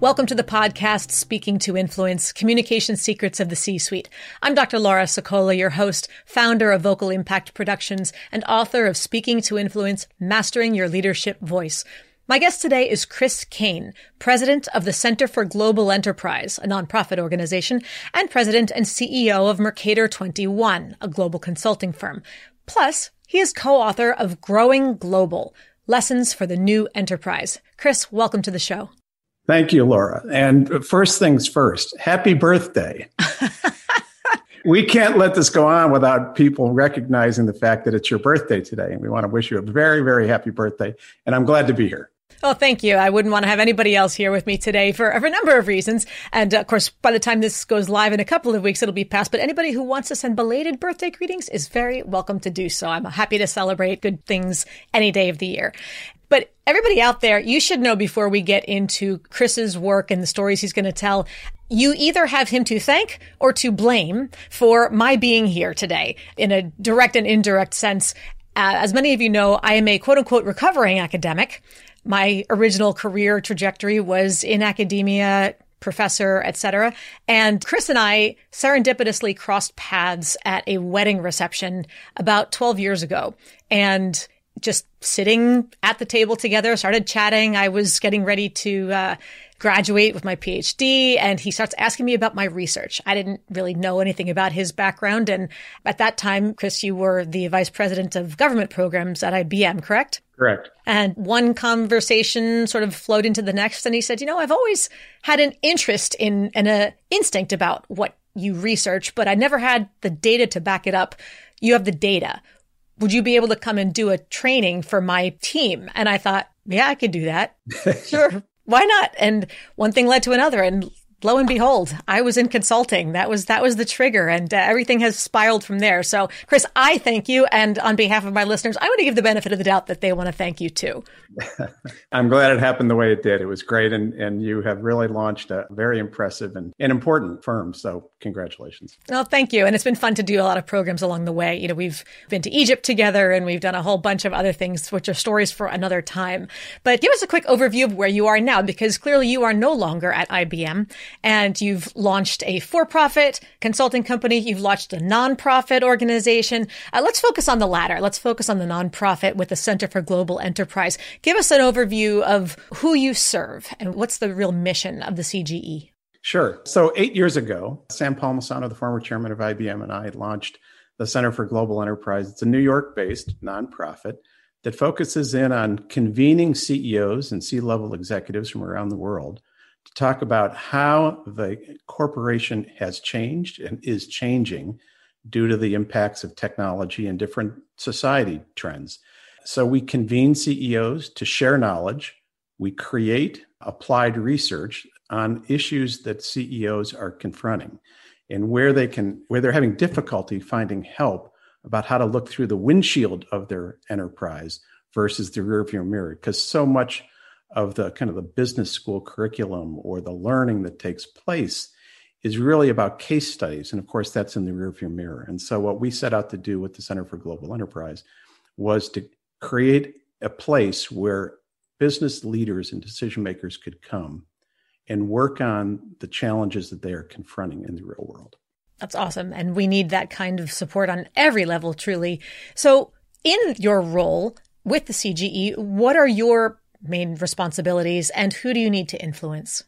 Welcome to the podcast, Speaking to Influence, Communication Secrets of the C-Suite. I'm Dr. Laura Sicola, your host, founder of Vocal Impact Productions, and author of Speaking to Influence, Mastering Your Leadership Voice. My guest today is Chris Caine, president of the Center for Global Enterprise, a nonprofit organization, and president and CEO of Mercator 21, a global consulting firm. Plus, he is co-author of Growing Global, Lessons for the New Enterprise. Chris, welcome to the show. Thank you, Laura. And first things first, happy birthday. we can't let this go on without people recognizing the fact that it's your birthday today. And we want to wish you a very, very happy birthday. And I'm glad to be here. Oh, thank you. I wouldn't want to have anybody else here with me today for, for a number of reasons. And of course, by the time this goes live in a couple of weeks, it'll be past. But anybody who wants to send belated birthday greetings is very welcome to do so. I'm happy to celebrate good things any day of the year. But everybody out there, you should know before we get into Chris's work and the stories he's going to tell, you either have him to thank or to blame for my being here today in a direct and indirect sense. Uh, as many of you know, I am a quote unquote recovering academic. My original career trajectory was in academia, professor, etc. And Chris and I serendipitously crossed paths at a wedding reception about 12 years ago. And just sitting at the table together, started chatting. I was getting ready to uh, graduate with my PhD, and he starts asking me about my research. I didn't really know anything about his background. And at that time, Chris, you were the vice president of government programs at IBM, correct? Correct. And one conversation sort of flowed into the next, and he said, "You know, I've always had an interest in and an instinct about what you research, but I never had the data to back it up. You have the data would you be able to come and do a training for my team? And I thought, yeah, I could do that. sure. Why not? And one thing led to another. And lo and behold, I was in consulting. That was that was the trigger, and uh, everything has spiraled from there. So, Chris, I thank you, and on behalf of my listeners, I want to give the benefit of the doubt that they want to thank you too. I'm glad it happened the way it did. It was great, and and you have really launched a very impressive and, and important firm. So, congratulations. Well, thank you, and it's been fun to do a lot of programs along the way. You know, we've been to Egypt together, and we've done a whole bunch of other things, which are stories for another time. But give us a quick overview of where you are now, because clearly you are no longer at IBM and you've launched a for-profit consulting company. You've launched a nonprofit organization. Uh, let's focus on the latter. Let's focus on the nonprofit with the Center for Global Enterprise. Give us an overview of who you serve and what's the real mission of the CGE. Sure. So eight years ago, Sam Palmisano, the former chairman of IBM, and I launched the Center for Global Enterprise. It's a New York-based nonprofit that focuses in on convening CEOs and C-level executives from around the world talk about how the corporation has changed and is changing due to the impacts of technology and different society trends. So we convene CEOs to share knowledge. We create applied research on issues that CEOs are confronting and where they can where they're having difficulty finding help about how to look through the windshield of their enterprise versus the rearview mirror because so much of the kind of the business school curriculum or the learning that takes place is really about case studies. And of course, that's in the rearview mirror. And so, what we set out to do with the Center for Global Enterprise was to create a place where business leaders and decision makers could come and work on the challenges that they are confronting in the real world. That's awesome. And we need that kind of support on every level, truly. So, in your role with the CGE, what are your main responsibilities and who do you need to influence?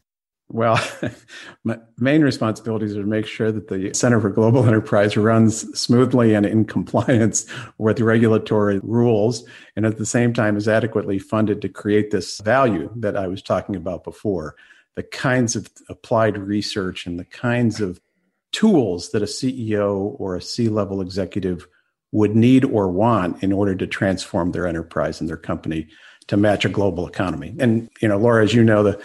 Well, my main responsibilities are to make sure that the Center for Global Enterprise runs smoothly and in compliance with regulatory rules, and at the same time is adequately funded to create this value that I was talking about before. The kinds of applied research and the kinds of tools that a CEO or a C level executive would need or want in order to transform their enterprise and their company to match a global economy. And, you know, Laura, as you know, the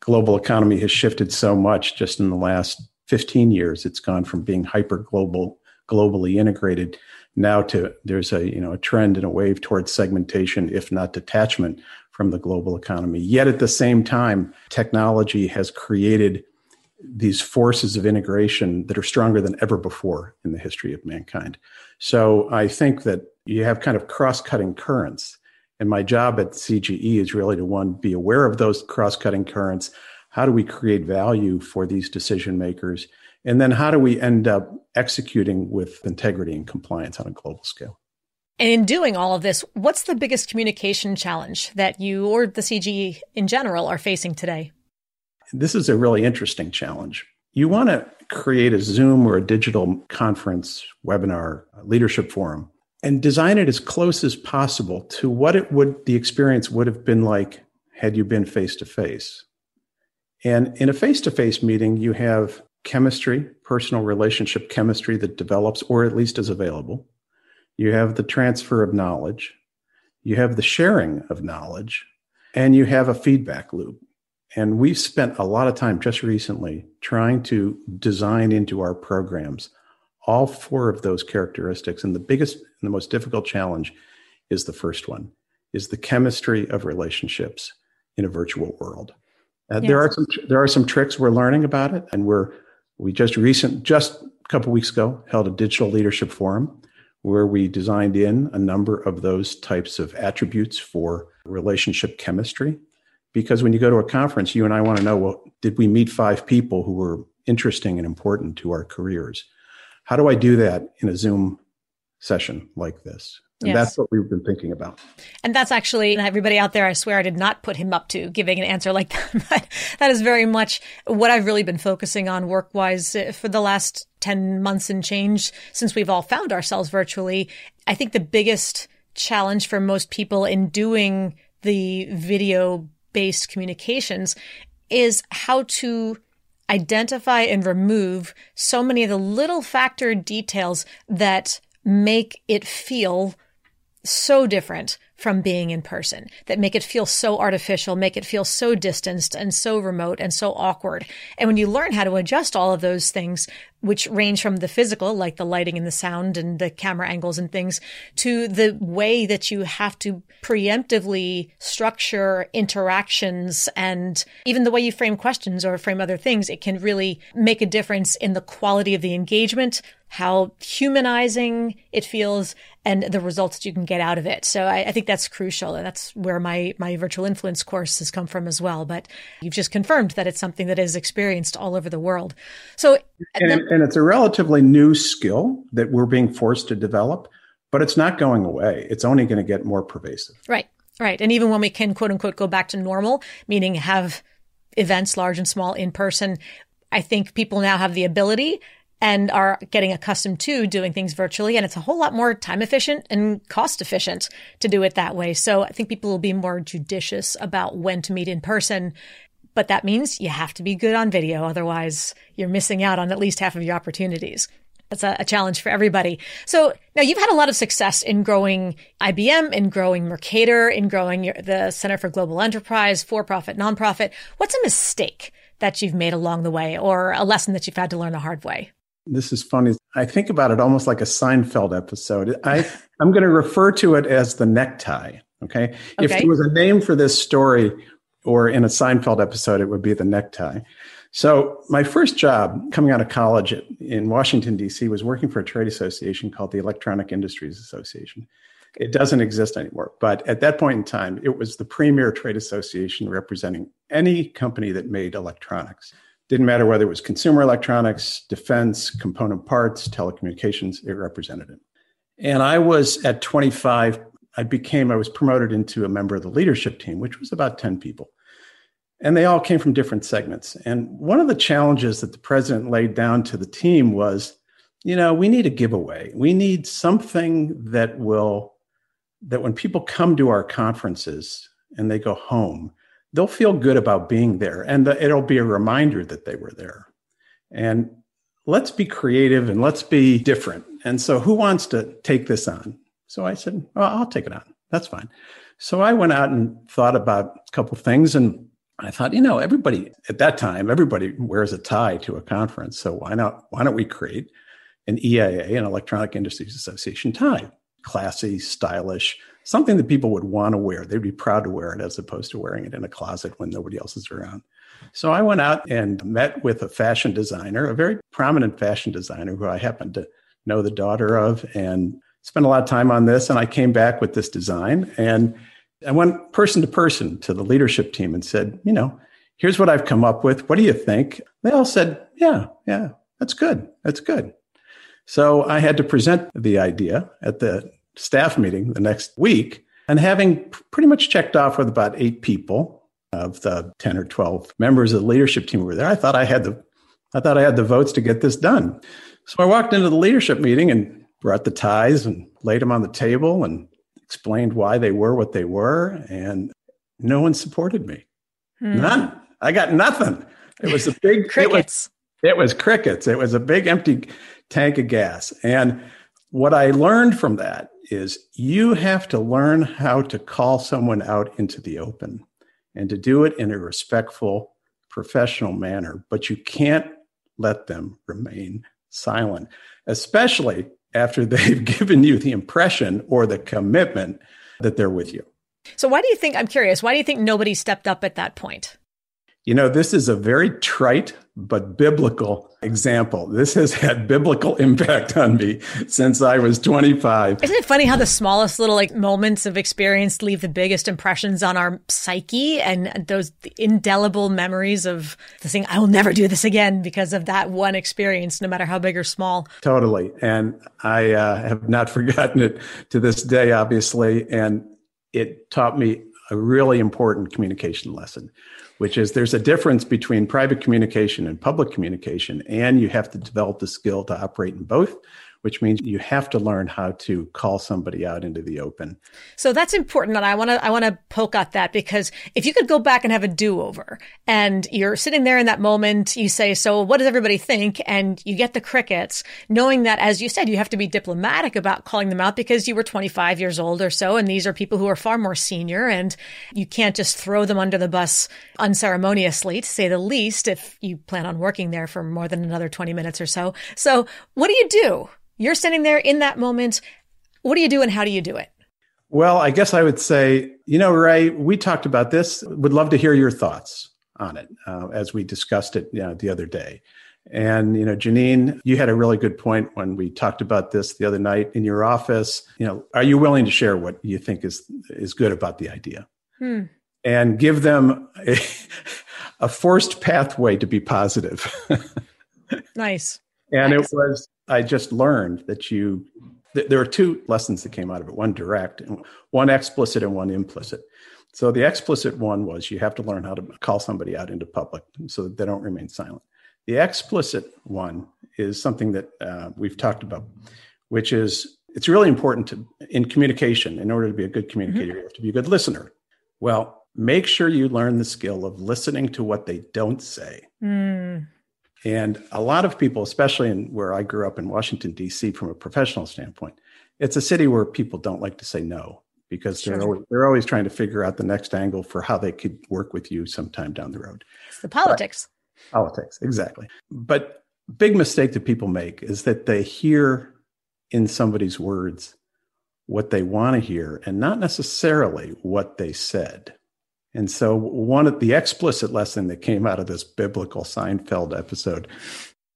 global economy has shifted so much just in the last 15 years. It's gone from being hyper global, globally integrated now to there's a you know a trend and a wave towards segmentation, if not detachment from the global economy. Yet at the same time, technology has created these forces of integration that are stronger than ever before in the history of mankind. So I think that you have kind of cross-cutting currents. And my job at CGE is really to one, be aware of those cross-cutting currents. How do we create value for these decision makers? And then how do we end up executing with integrity and compliance on a global scale? And in doing all of this, what's the biggest communication challenge that you or the CGE in general are facing today? This is a really interesting challenge. You want to create a Zoom or a digital conference, webinar, leadership forum, and design it as close as possible to what it would the experience would have been like had you been face to face. And in a face to face meeting, you have chemistry, personal relationship chemistry that develops or at least is available. You have the transfer of knowledge. You have the sharing of knowledge. And you have a feedback loop. And we've spent a lot of time just recently trying to design into our programs all four of those characteristics. And the biggest and the most difficult challenge is the first one is the chemistry of relationships in a virtual world. Uh, yes. There are some there are some tricks we're learning about it, and we're we just recent just a couple weeks ago held a digital leadership forum where we designed in a number of those types of attributes for relationship chemistry. Because when you go to a conference, you and I want to know, well, did we meet five people who were interesting and important to our careers? How do I do that in a Zoom session like this? And yes. that's what we've been thinking about. And that's actually everybody out there. I swear I did not put him up to giving an answer like that. But that is very much what I've really been focusing on work wise uh, for the last 10 months and change since we've all found ourselves virtually. I think the biggest challenge for most people in doing the video based communications is how to identify and remove so many of the little factor details that make it feel so different from being in person that make it feel so artificial, make it feel so distanced and so remote and so awkward. And when you learn how to adjust all of those things, which range from the physical, like the lighting and the sound and the camera angles and things, to the way that you have to preemptively structure interactions and even the way you frame questions or frame other things, it can really make a difference in the quality of the engagement, how humanizing it feels and the results that you can get out of it. So I, I, think that's crucial. And that's where my, my virtual influence course has come from as well. But you've just confirmed that it's something that is experienced all over the world. So, and, then, and it's a relatively new skill that we're being forced to develop, but it's not going away. It's only going to get more pervasive. Right. Right. And even when we can quote unquote go back to normal, meaning have events large and small in person, I think people now have the ability and are getting accustomed to doing things virtually. And it's a whole lot more time efficient and cost efficient to do it that way. So I think people will be more judicious about when to meet in person. But that means you have to be good on video. Otherwise, you're missing out on at least half of your opportunities. That's a, a challenge for everybody. So now you've had a lot of success in growing IBM, in growing Mercator, in growing your, the Center for Global Enterprise, for profit, nonprofit. What's a mistake that you've made along the way or a lesson that you've had to learn the hard way? This is funny. I think about it almost like a Seinfeld episode. I, I'm going to refer to it as the necktie. Okay? okay. If there was a name for this story or in a Seinfeld episode, it would be the necktie. So, my first job coming out of college in Washington, D.C., was working for a trade association called the Electronic Industries Association. It doesn't exist anymore. But at that point in time, it was the premier trade association representing any company that made electronics. Didn't matter whether it was consumer electronics, defense, component parts, telecommunications, it represented it. And I was at 25, I became, I was promoted into a member of the leadership team, which was about 10 people. And they all came from different segments. And one of the challenges that the president laid down to the team was, you know, we need a giveaway. We need something that will, that when people come to our conferences and they go home, they'll feel good about being there and the, it'll be a reminder that they were there. And let's be creative and let's be different. And so, who wants to take this on? So I said, well, I'll take it on. That's fine. So I went out and thought about a couple things and I thought, you know, everybody at that time, everybody wears a tie to a conference. So why not? Why don't we create an EIA, an Electronic Industries Association tie? Classy, stylish, something that people would want to wear. They'd be proud to wear it as opposed to wearing it in a closet when nobody else is around. So I went out and met with a fashion designer, a very prominent fashion designer who I happened to know the daughter of, and spent a lot of time on this. And I came back with this design and I went person to person to the leadership team and said, you know, here's what I've come up with. What do you think? They all said, yeah, yeah, that's good. That's good. So I had to present the idea at the staff meeting the next week. And having pretty much checked off with about eight people of the 10 or 12 members of the leadership team were there, I thought I had the I thought I had the votes to get this done. So I walked into the leadership meeting and brought the ties and laid them on the table and explained why they were what they were. And no one supported me. Hmm. None. I got nothing. It was a big crickets. It was, it was crickets. It was a big empty tank of gas. And what I learned from that is you have to learn how to call someone out into the open and to do it in a respectful, professional manner, but you can't let them remain silent, especially after they've given you the impression or the commitment that they're with you. So, why do you think? I'm curious. Why do you think nobody stepped up at that point? You know, this is a very trite but biblical example. This has had biblical impact on me since I was 25. Isn't it funny how the smallest little like moments of experience leave the biggest impressions on our psyche and those indelible memories of the thing I will never do this again because of that one experience no matter how big or small. Totally. And I uh, have not forgotten it to this day obviously and it taught me a really important communication lesson which is there's a difference between private communication and public communication, and you have to develop the skill to operate in both which means you have to learn how to call somebody out into the open. So that's important. And I want to, I want to poke at that because if you could go back and have a do over and you're sitting there in that moment, you say, so what does everybody think? And you get the crickets knowing that, as you said, you have to be diplomatic about calling them out because you were 25 years old or so. And these are people who are far more senior and you can't just throw them under the bus unceremoniously to say the least if you plan on working there for more than another 20 minutes or so. So what do you do? You're sitting there in that moment. What do you do and how do you do it? Well, I guess I would say, you know, Ray, we talked about this. Would love to hear your thoughts on it uh, as we discussed it you know, the other day. And, you know, Janine, you had a really good point when we talked about this the other night in your office. You know, are you willing to share what you think is, is good about the idea? Hmm. And give them a, a forced pathway to be positive. nice. And it was I just learned that you th- there are two lessons that came out of it one direct and one explicit and one implicit. So the explicit one was you have to learn how to call somebody out into public so that they don't remain silent. The explicit one is something that uh, we've talked about, which is it's really important to in communication. In order to be a good communicator, mm-hmm. you have to be a good listener. Well, make sure you learn the skill of listening to what they don't say. Mm. And a lot of people, especially in where I grew up in Washington, D.C., from a professional standpoint, it's a city where people don't like to say no because sure. they're, always, they're always trying to figure out the next angle for how they could work with you sometime down the road. It's the politics. But, politics, exactly. But big mistake that people make is that they hear in somebody's words what they want to hear and not necessarily what they said. And so, one of the explicit lesson that came out of this biblical Seinfeld episode,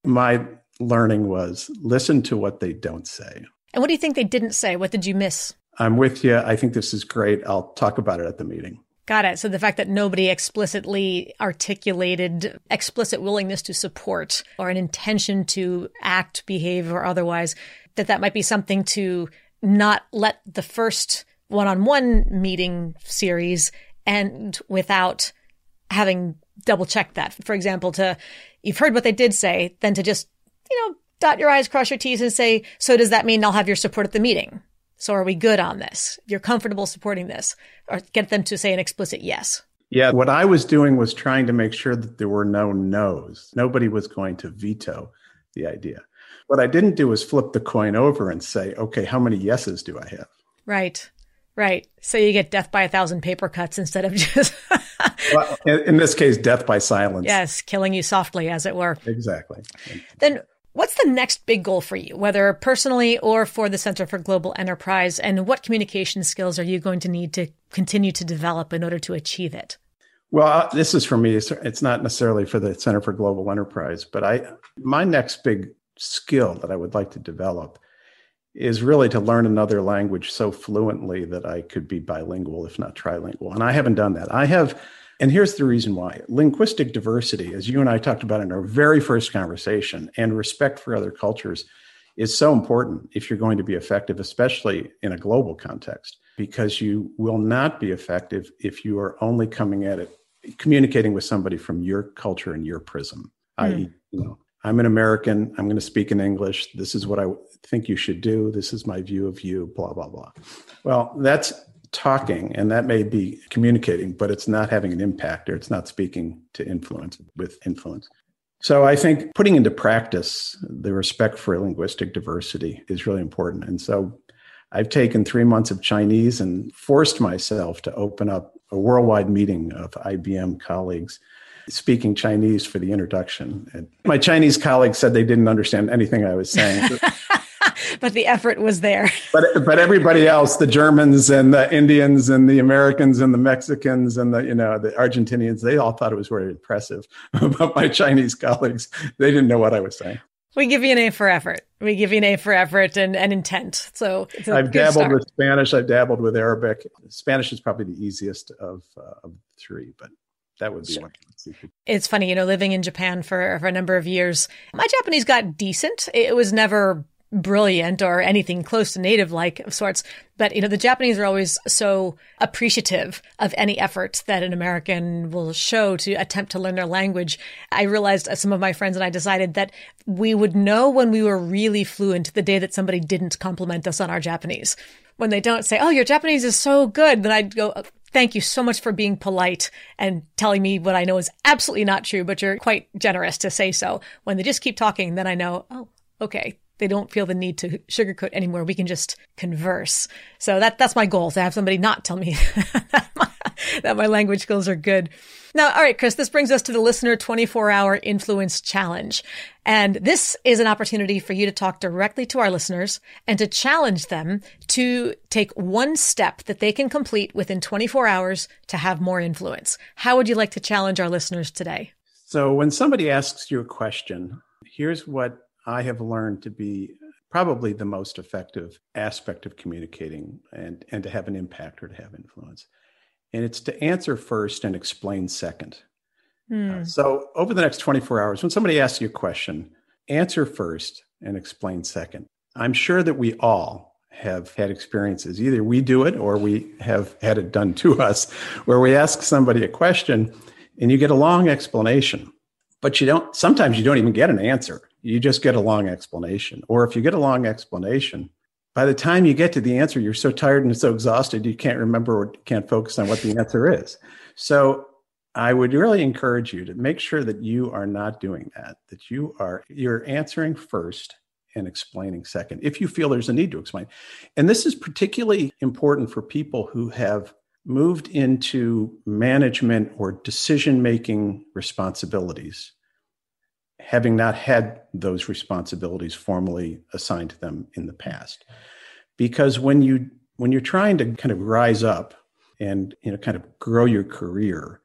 my learning was listen to what they don't say. And what do you think they didn't say? What did you miss? I'm with you. I think this is great. I'll talk about it at the meeting. Got it. So the fact that nobody explicitly articulated explicit willingness to support or an intention to act, behave, or otherwise, that that might be something to not let the first one-on-one meeting series and without having double checked that. For example, to you've heard what they did say, then to just, you know, dot your I's, cross your T's and say, so does that mean I'll have your support at the meeting? So are we good on this? You're comfortable supporting this or get them to say an explicit yes. Yeah. What I was doing was trying to make sure that there were no no's. Nobody was going to veto the idea. What I didn't do was flip the coin over and say, okay, how many yeses do I have? Right. Right. So you get death by a thousand paper cuts instead of just well, in this case, death by silence. Yes, killing you softly, as it were. Exactly. Then What's the next big goal for you, whether personally or for the Center for Global Enterprise? And what communication skills are you going to need to continue to develop in order to achieve it? Well, uh, this is for me. It's not necessarily for the Center for Global Enterprise, but I my next big skill that I would like to develop is really to learn another language so fluently that I could be bilingual, if not trilingual. And I haven't done that. I have, and here's the reason why linguistic diversity, as you and I talked about in our very first conversation, and respect for other cultures is so important if you're going to be effective, especially in a global context, because you will not be effective if you are only coming at it, communicating with somebody from your culture and your prism, mm. i.e., you know, I'm an American. I'm going to speak in English. This is what I think you should do. This is my view of you, blah, blah, blah. Well, that's talking and that may be communicating, but it's not having an impact or it's not speaking to influence with influence. So I think putting into practice the respect for linguistic diversity is really important. And so I've taken three months of Chinese and forced myself to open up a worldwide meeting of IBM colleagues speaking Chinese for the introduction. And my Chinese colleagues said they didn't understand anything I was saying. but the effort was there. but but everybody else, the Germans and the Indians and the Americans and the Mexicans and the you know the Argentinians, they all thought it was very impressive. But my Chinese colleagues, they didn't know what I was saying. We give you an A for effort. We give you an A for effort and, and intent. So I've dabbled start. with Spanish. I've dabbled with Arabic. Spanish is probably the easiest of uh, of three, but that would be sure. one. It's funny, you know, living in Japan for, for a number of years, my Japanese got decent. It was never brilliant or anything close to native like of sorts. But, you know, the Japanese are always so appreciative of any effort that an American will show to attempt to learn their language. I realized uh, some of my friends and I decided that we would know when we were really fluent the day that somebody didn't compliment us on our Japanese. When they don't say, Oh, your Japanese is so good, then I'd go, Thank you so much for being polite and telling me what I know is absolutely not true, but you're quite generous to say so. When they just keep talking, then I know, oh, okay, they don't feel the need to sugarcoat anymore. We can just converse. So that that's my goal to have somebody not tell me that, my, that my language skills are good. Now, all right, Chris, this brings us to the listener 24 hour influence challenge. And this is an opportunity for you to talk directly to our listeners and to challenge them to take one step that they can complete within 24 hours to have more influence. How would you like to challenge our listeners today? So when somebody asks you a question, here's what I have learned to be probably the most effective aspect of communicating and, and to have an impact or to have influence. And it's to answer first and explain second. Mm. Uh, so, over the next 24 hours, when somebody asks you a question, answer first and explain second. I'm sure that we all have had experiences. Either we do it or we have had it done to us, where we ask somebody a question and you get a long explanation, but you don't, sometimes you don't even get an answer you just get a long explanation. Or if you get a long explanation, by the time you get to the answer, you're so tired and so exhausted, you can't remember or can't focus on what the answer is. So I would really encourage you to make sure that you are not doing that, that you are you're answering first and explaining second if you feel there's a need to explain. And this is particularly important for people who have moved into management or decision making responsibilities having not had those responsibilities formally assigned to them in the past. Because when you when you're trying to kind of rise up and you know kind of grow your career,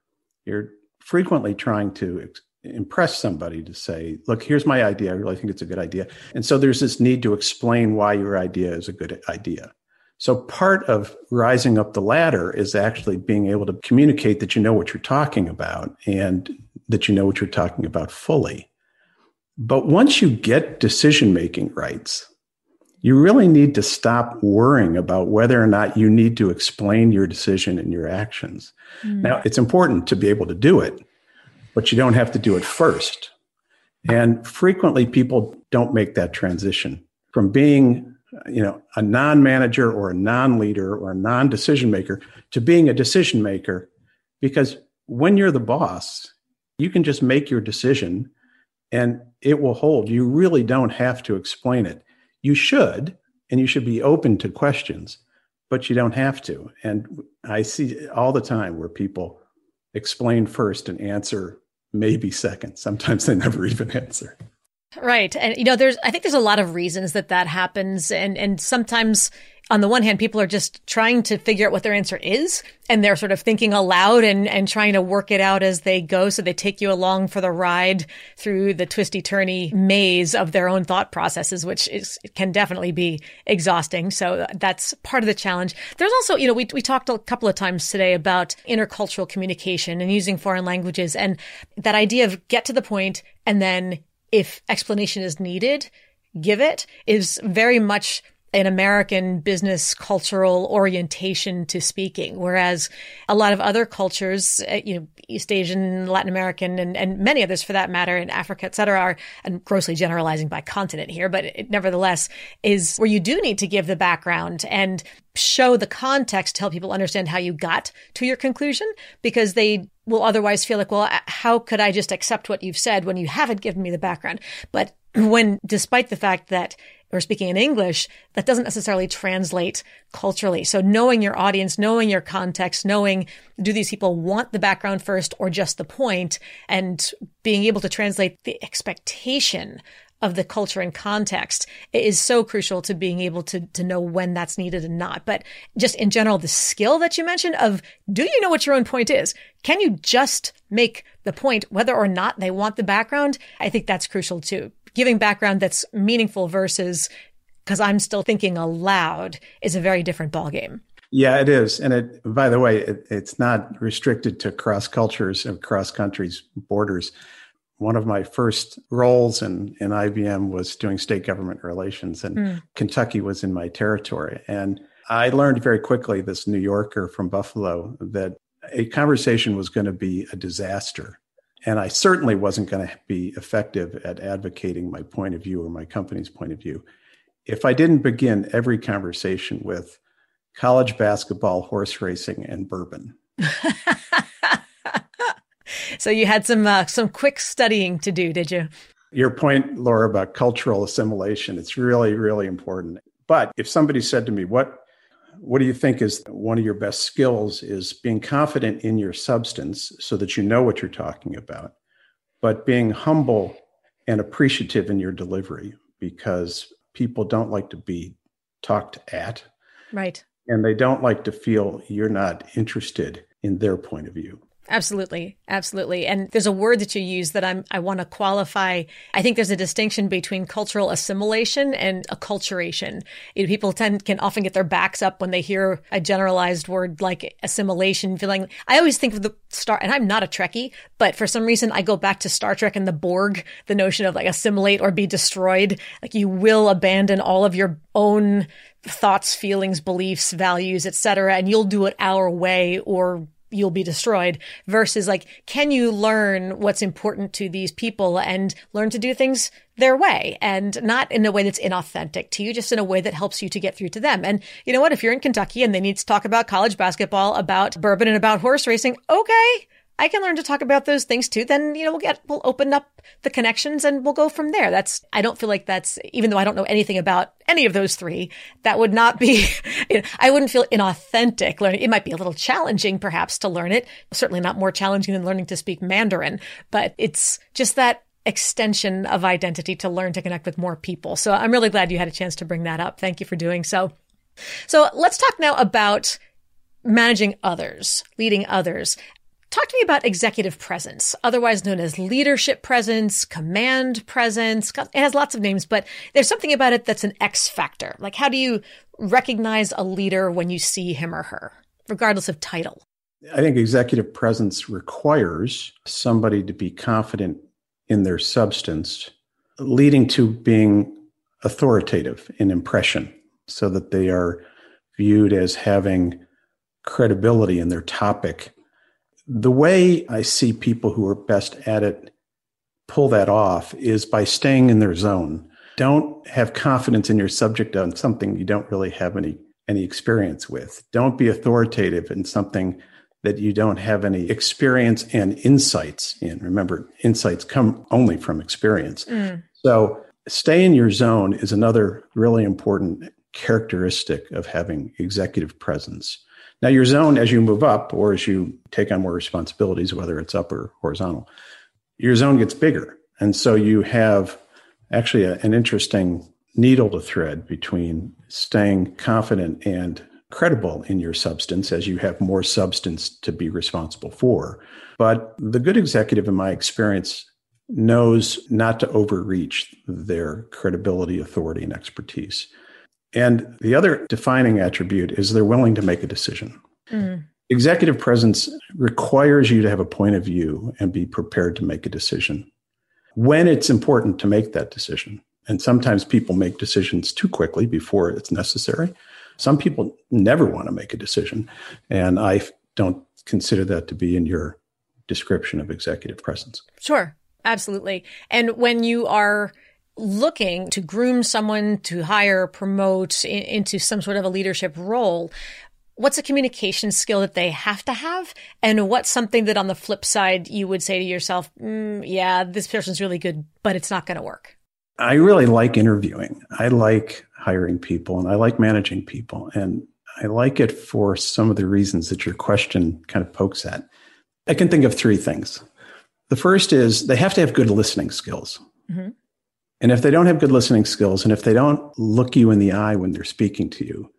you're frequently trying to ex- impress somebody to say, "Look, here's my idea. I really think it's a good idea." And so there's this need to explain why your idea is a good idea. So part of rising up the ladder is actually being able to communicate that you know what you're talking about and that you know what you're talking about fully. But once you get decision making rights, you really need to stop worrying about whether or not you need to explain your decision and your actions. Mm. Now, it's important to be able to do it, but you don't have to do it first. And frequently people don't make that transition from being you know a non-manager or a non-leader or a non-decision maker to being a decision maker because when you're the boss you can just make your decision and it will hold. You really don't have to explain it. You should, and you should be open to questions, but you don't have to. And I see all the time where people explain first and answer maybe second. Sometimes they never even answer. Right. And, you know, there's, I think there's a lot of reasons that that happens. And, and sometimes on the one hand, people are just trying to figure out what their answer is and they're sort of thinking aloud and, and trying to work it out as they go. So they take you along for the ride through the twisty turny maze of their own thought processes, which is, can definitely be exhausting. So that's part of the challenge. There's also, you know, we, we talked a couple of times today about intercultural communication and using foreign languages and that idea of get to the point and then if explanation is needed, give it is very much an American business cultural orientation to speaking, whereas a lot of other cultures, uh, you know, East Asian, Latin American, and, and many others for that matter, in Africa, et cetera, are, and grossly generalizing by continent here, but it nevertheless is where you do need to give the background and show the context to help people understand how you got to your conclusion because they will otherwise feel like, well, how could I just accept what you've said when you haven't given me the background? But when, despite the fact that or speaking in English, that doesn't necessarily translate culturally. So knowing your audience, knowing your context, knowing do these people want the background first or just the point and being able to translate the expectation of the culture and context is so crucial to being able to, to know when that's needed and not. But just in general, the skill that you mentioned of do you know what your own point is? Can you just make the point whether or not they want the background? I think that's crucial too giving background that's meaningful versus because I'm still thinking aloud is a very different ballgame. Yeah, it is. And it, by the way, it, it's not restricted to cross cultures and cross countries borders. One of my first roles in, in IBM was doing state government relations, and mm. Kentucky was in my territory. And I learned very quickly, this New Yorker from Buffalo, that a conversation was going to be a disaster and I certainly wasn't going to be effective at advocating my point of view or my company's point of view if I didn't begin every conversation with college basketball, horse racing, and bourbon. so you had some uh, some quick studying to do, did you? Your point, Laura, about cultural assimilation, it's really, really important. But if somebody said to me, what what do you think is one of your best skills is being confident in your substance so that you know what you're talking about, but being humble and appreciative in your delivery because people don't like to be talked at. Right. And they don't like to feel you're not interested in their point of view. Absolutely. Absolutely. And there's a word that you use that I'm, I want to qualify. I think there's a distinction between cultural assimilation and acculturation. You know, people tend, can often get their backs up when they hear a generalized word like assimilation, feeling, I always think of the Star, and I'm not a Trekkie, but for some reason I go back to Star Trek and the Borg, the notion of like assimilate or be destroyed. Like you will abandon all of your own thoughts, feelings, beliefs, values, etc., and you'll do it our way or you'll be destroyed versus like, can you learn what's important to these people and learn to do things their way and not in a way that's inauthentic to you, just in a way that helps you to get through to them. And you know what? If you're in Kentucky and they need to talk about college basketball, about bourbon and about horse racing, okay. I can learn to talk about those things too. Then, you know, we'll get, we'll open up the connections and we'll go from there. That's, I don't feel like that's, even though I don't know anything about any of those three, that would not be, you know, I wouldn't feel inauthentic learning. It might be a little challenging perhaps to learn it. Certainly not more challenging than learning to speak Mandarin, but it's just that extension of identity to learn to connect with more people. So I'm really glad you had a chance to bring that up. Thank you for doing so. So let's talk now about managing others, leading others. Talk to me about executive presence, otherwise known as leadership presence, command presence. It has lots of names, but there's something about it that's an X factor. Like, how do you recognize a leader when you see him or her, regardless of title? I think executive presence requires somebody to be confident in their substance, leading to being authoritative in impression so that they are viewed as having credibility in their topic the way I see people who are best at it pull that off is by staying in their zone. Don't have confidence in your subject on something you don't really have any any experience with. Don't be authoritative in something that you don't have any experience and insights in. Remember, insights come only from experience. Mm. So, stay in your zone is another really important characteristic of having executive presence. Now, your zone, as you move up or as you take on more responsibilities, whether it's up or horizontal, your zone gets bigger. And so you have actually a, an interesting needle to thread between staying confident and credible in your substance as you have more substance to be responsible for. But the good executive, in my experience, knows not to overreach their credibility, authority, and expertise. And the other defining attribute is they're willing to make a decision. Mm. Executive presence requires you to have a point of view and be prepared to make a decision when it's important to make that decision. And sometimes people make decisions too quickly before it's necessary. Some people never want to make a decision. And I don't consider that to be in your description of executive presence. Sure, absolutely. And when you are looking to groom someone to hire, promote in, into some sort of a leadership role, what's a communication skill that they have to have? And what's something that on the flip side you would say to yourself, mm, yeah, this person's really good, but it's not going to work? I really like interviewing. I like hiring people and I like managing people. And I like it for some of the reasons that your question kind of pokes at. I can think of three things. The first is they have to have good listening skills. Mm-hmm. And if they don't have good listening skills, and if they don't look you in the eye when they're speaking to you,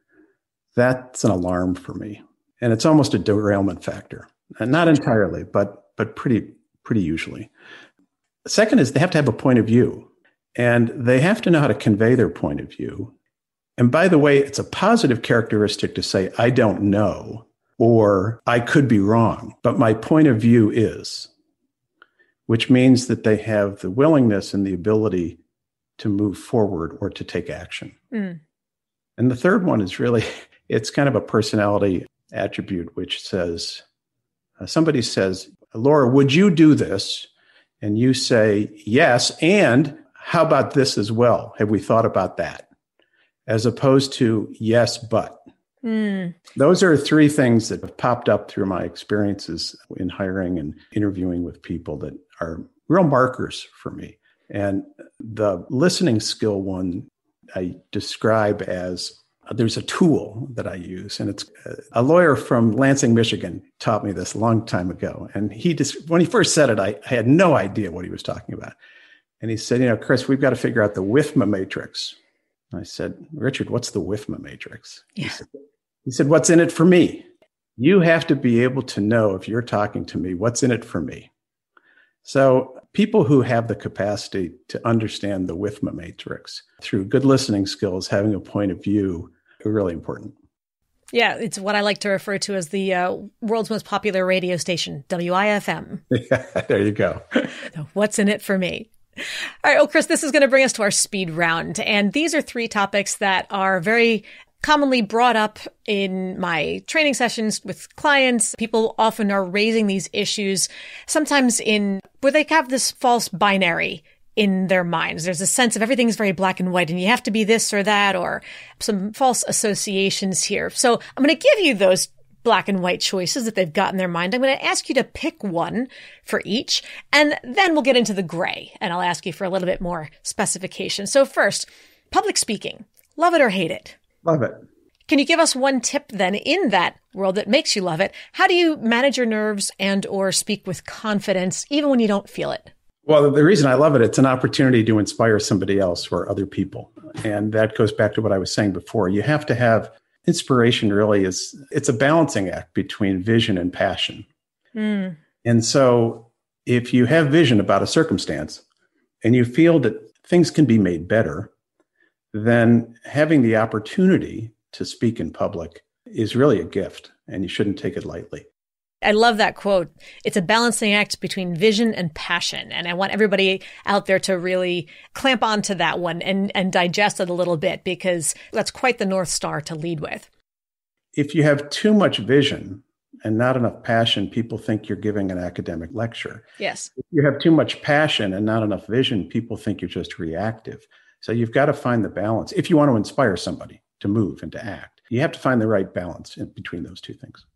that's an alarm for me. And it's almost a derailment factor. And not entirely, but but pretty pretty usually. Second is they have to have a point of view. And they have to know how to convey their point of view. And by the way, it's a positive characteristic to say, I don't know, or I could be wrong, but my point of view is, which means that they have the willingness and the ability to move forward or to take action. Mm. And the third one is really, it's kind of a personality attribute, which says, uh, somebody says, Laura, would you do this? And you say, yes. And how about this as well? Have we thought about that? As opposed to, yes, but. Mm. Those are three things that have popped up through my experiences in hiring and interviewing with people that are real markers for me. And the listening skill one I describe as there's a tool that I use, and it's uh, a lawyer from Lansing, Michigan, taught me this a long time ago. And he just, when he first said it, I, I had no idea what he was talking about. And he said, You know, Chris, we've got to figure out the WIFMA matrix. I said, Richard, what's the WIFMA matrix? Yeah. He, said, he said, What's in it for me? You have to be able to know if you're talking to me, what's in it for me? So, people who have the capacity to understand the WIFMA matrix through good listening skills, having a point of view, are really important. Yeah, it's what I like to refer to as the uh, world's most popular radio station, WIFM. Yeah, there you go. What's in it for me? All right. Well, Chris, this is going to bring us to our speed round. And these are three topics that are very commonly brought up in my training sessions with clients. People often are raising these issues, sometimes in where they have this false binary in their minds. There's a sense of everything's very black and white and you have to be this or that or some false associations here. So I'm going to give you those black and white choices that they've got in their mind. I'm going to ask you to pick one for each, and then we'll get into the gray, and I'll ask you for a little bit more specification. So first, public speaking. Love it or hate it? Love it. Can you give us one tip then in that world that makes you love it? How do you manage your nerves and or speak with confidence even when you don't feel it? Well, the reason I love it, it's an opportunity to inspire somebody else or other people. And that goes back to what I was saying before. You have to have inspiration really is it's a balancing act between vision and passion. Mm. And so if you have vision about a circumstance and you feel that things can be made better, then having the opportunity to speak in public is really a gift and you shouldn't take it lightly. I love that quote. It's a balancing act between vision and passion. And I want everybody out there to really clamp onto that one and, and digest it a little bit because that's quite the North Star to lead with. If you have too much vision and not enough passion, people think you're giving an academic lecture. Yes. If you have too much passion and not enough vision, people think you're just reactive. So you've got to find the balance. If you want to inspire somebody to move and to act, you have to find the right balance in between those two things.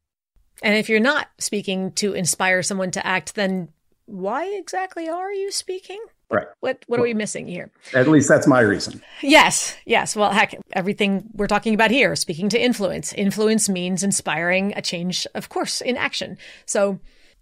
And if you're not speaking to inspire someone to act, then why exactly are you speaking? Right. What what are we missing here? At least that's my reason. Yes, yes. Well, heck, everything we're talking about here, speaking to influence. Influence means inspiring a change, of course, in action. So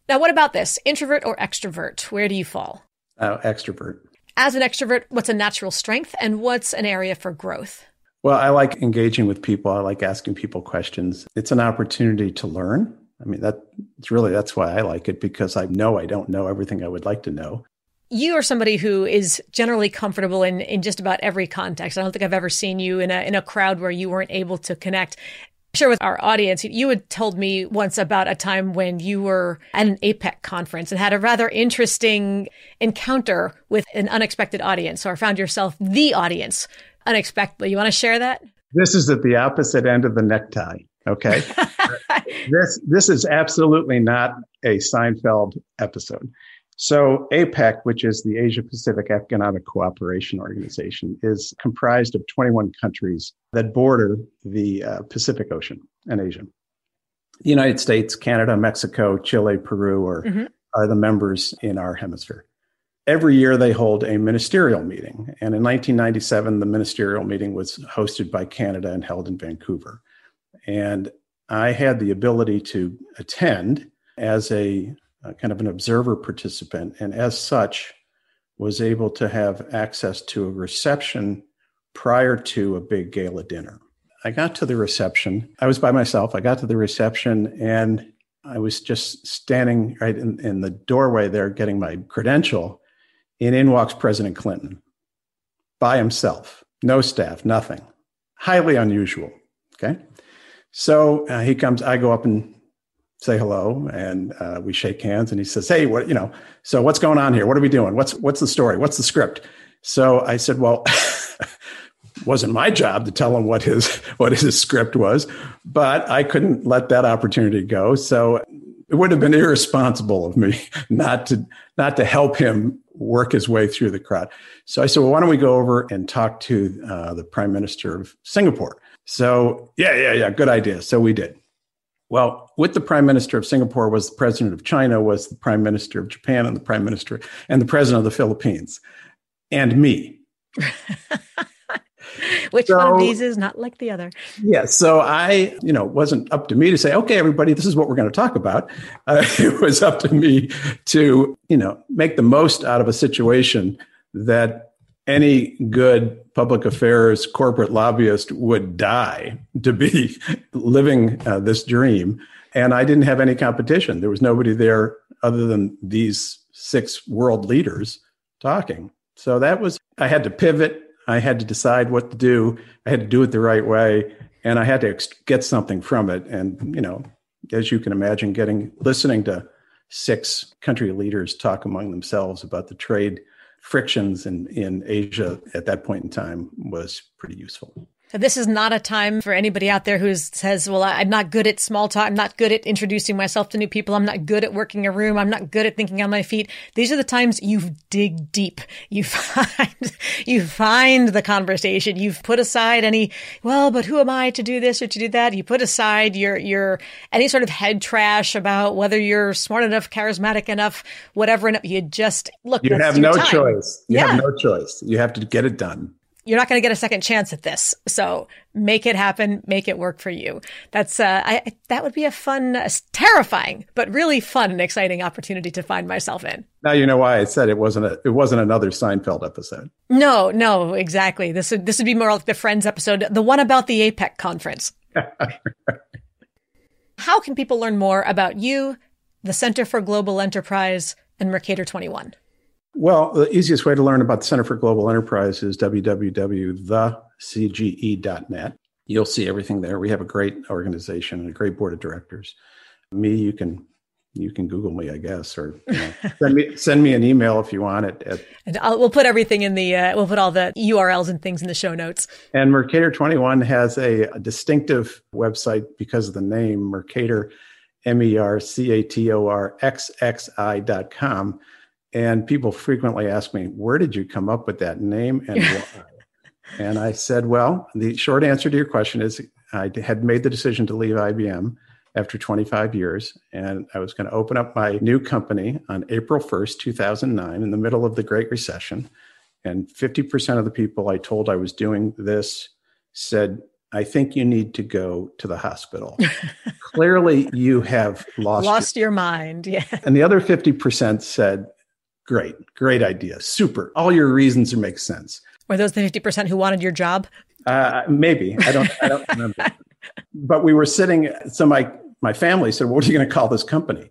now what about this? Introvert or extrovert? Where do you fall? Uh, extrovert. As an extrovert, what's a natural strength and what's an area for growth? Well, I like engaging with people. I like asking people questions. It's an opportunity to learn. I mean, that it's really that's why I like it because I know I don't know everything I would like to know. You are somebody who is generally comfortable in, in just about every context. I don't think I've ever seen you in a in a crowd where you weren't able to connect. Share with our audience. You had told me once about a time when you were at an APEC conference and had a rather interesting encounter with an unexpected audience, or found yourself the audience unexpectedly. You want to share that? This is at the opposite end of the necktie. Okay. this this is absolutely not a Seinfeld episode. So APEC, which is the Asia Pacific Economic Cooperation Organization, is comprised of 21 countries that border the uh, Pacific Ocean and Asia. The United States, Canada, Mexico, Chile, Peru are, mm-hmm. are the members in our hemisphere. Every year they hold a ministerial meeting. And in 1997, the ministerial meeting was hosted by Canada and held in Vancouver. And I had the ability to attend as a uh, kind of an observer participant, and as such, was able to have access to a reception prior to a big gala dinner. I got to the reception. I was by myself. I got to the reception and I was just standing right in, in the doorway there getting my credential. And in walks President Clinton by himself, no staff, nothing. Highly unusual. Okay. So uh, he comes, I go up and say hello and uh, we shake hands and he says hey what you know so what's going on here? What are we doing? What's what's the story? What's the script? So i said well wasn't my job to tell him what his what his script was but i couldn't let that opportunity go so it would have been irresponsible of me not to not to help him work his way through the crowd. So i said well why don't we go over and talk to uh, the prime minister of singapore? So yeah yeah yeah good idea. So we did well, with the prime minister of Singapore was the president of China, was the prime minister of Japan, and the prime minister and the president of the Philippines, and me. Which so, one of these is not like the other? Yeah. So I, you know, wasn't up to me to say, okay, everybody, this is what we're going to talk about. Uh, it was up to me to, you know, make the most out of a situation that any good public affairs corporate lobbyist would die to be living uh, this dream. And I didn't have any competition. There was nobody there other than these six world leaders talking. So that was, I had to pivot. I had to decide what to do. I had to do it the right way. And I had to ex- get something from it. And, you know, as you can imagine, getting, listening to six country leaders talk among themselves about the trade frictions in, in Asia at that point in time was pretty useful. So this is not a time for anybody out there who says, well, I'm not good at small talk. I'm not good at introducing myself to new people. I'm not good at working a room. I'm not good at thinking on my feet. These are the times you dig deep. You find, you find the conversation. You've put aside any, well, but who am I to do this or to do that? You put aside your, your, any sort of head trash about whether you're smart enough, charismatic enough, whatever. And you just look. You have no time. choice. You yeah. have no choice. You have to get it done you're not going to get a second chance at this. So make it happen, make it work for you. That's, uh, I, that would be a fun, uh, terrifying, but really fun and exciting opportunity to find myself in. Now you know why I said it wasn't a, it wasn't another Seinfeld episode. No, no, exactly. This would, this would be more like the Friends episode, the one about the APEC conference. How can people learn more about you, the Center for Global Enterprise, and Mercator 21? Well, the easiest way to learn about the Center for Global Enterprise is www.thecge.net. You'll see everything there. We have a great organization and a great board of directors. Me, you can you can Google me, I guess, or you know, send me send me an email if you want it. At, and I'll, we'll put everything in the uh, we'll put all the URLs and things in the show notes. And Mercator Twenty One has a, a, distinctive website because of the name Mercator, M E R C A T O R X X I dot com and people frequently ask me, where did you come up with that name and why? and I said, well, the short answer to your question is I had made the decision to leave IBM after 25 years. And I was going to open up my new company on April 1st, 2009, in the middle of the Great Recession. And 50% of the people I told I was doing this said, I think you need to go to the hospital. Clearly, you have lost, lost your, your mind. Yeah. And the other 50% said, Great, great idea. Super. All your reasons make sense. Were those the 50% who wanted your job? Uh, maybe. I don't, I don't remember. but we were sitting, so my, my family said, What are you going to call this company?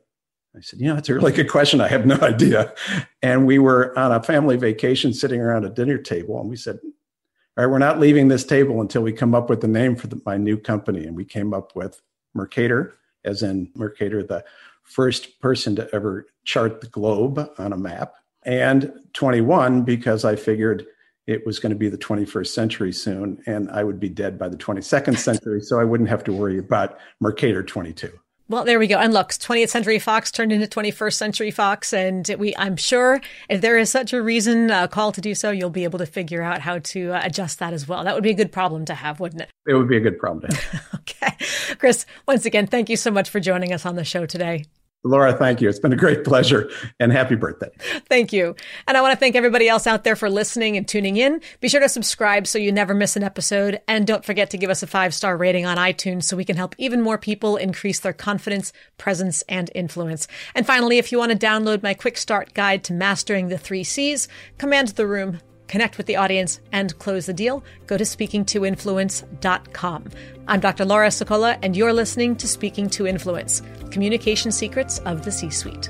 I said, You know, that's a really good question. I have no idea. And we were on a family vacation sitting around a dinner table, and we said, All right, we're not leaving this table until we come up with the name for the, my new company. And we came up with Mercator, as in Mercator, the first person to ever chart the globe on a map, and 21 because I figured it was going to be the 21st century soon and I would be dead by the 22nd century, so I wouldn't have to worry about Mercator 22. Well, there we go. And look, 20th Century Fox turned into 21st Century Fox, and we, I'm sure, if there is such a reason, a call to do so, you'll be able to figure out how to uh, adjust that as well. That would be a good problem to have, wouldn't it? It would be a good problem to have. okay, Chris. Once again, thank you so much for joining us on the show today. Laura, thank you. It's been a great pleasure and happy birthday. Thank you. And I want to thank everybody else out there for listening and tuning in. Be sure to subscribe so you never miss an episode. And don't forget to give us a five star rating on iTunes so we can help even more people increase their confidence, presence, and influence. And finally, if you want to download my quick start guide to mastering the three C's, command the room connect with the audience, and close the deal, go to speakingtoinfluence.com. I'm Dr. Laura Sicola, and you're listening to Speaking to Influence Communication Secrets of the C Suite.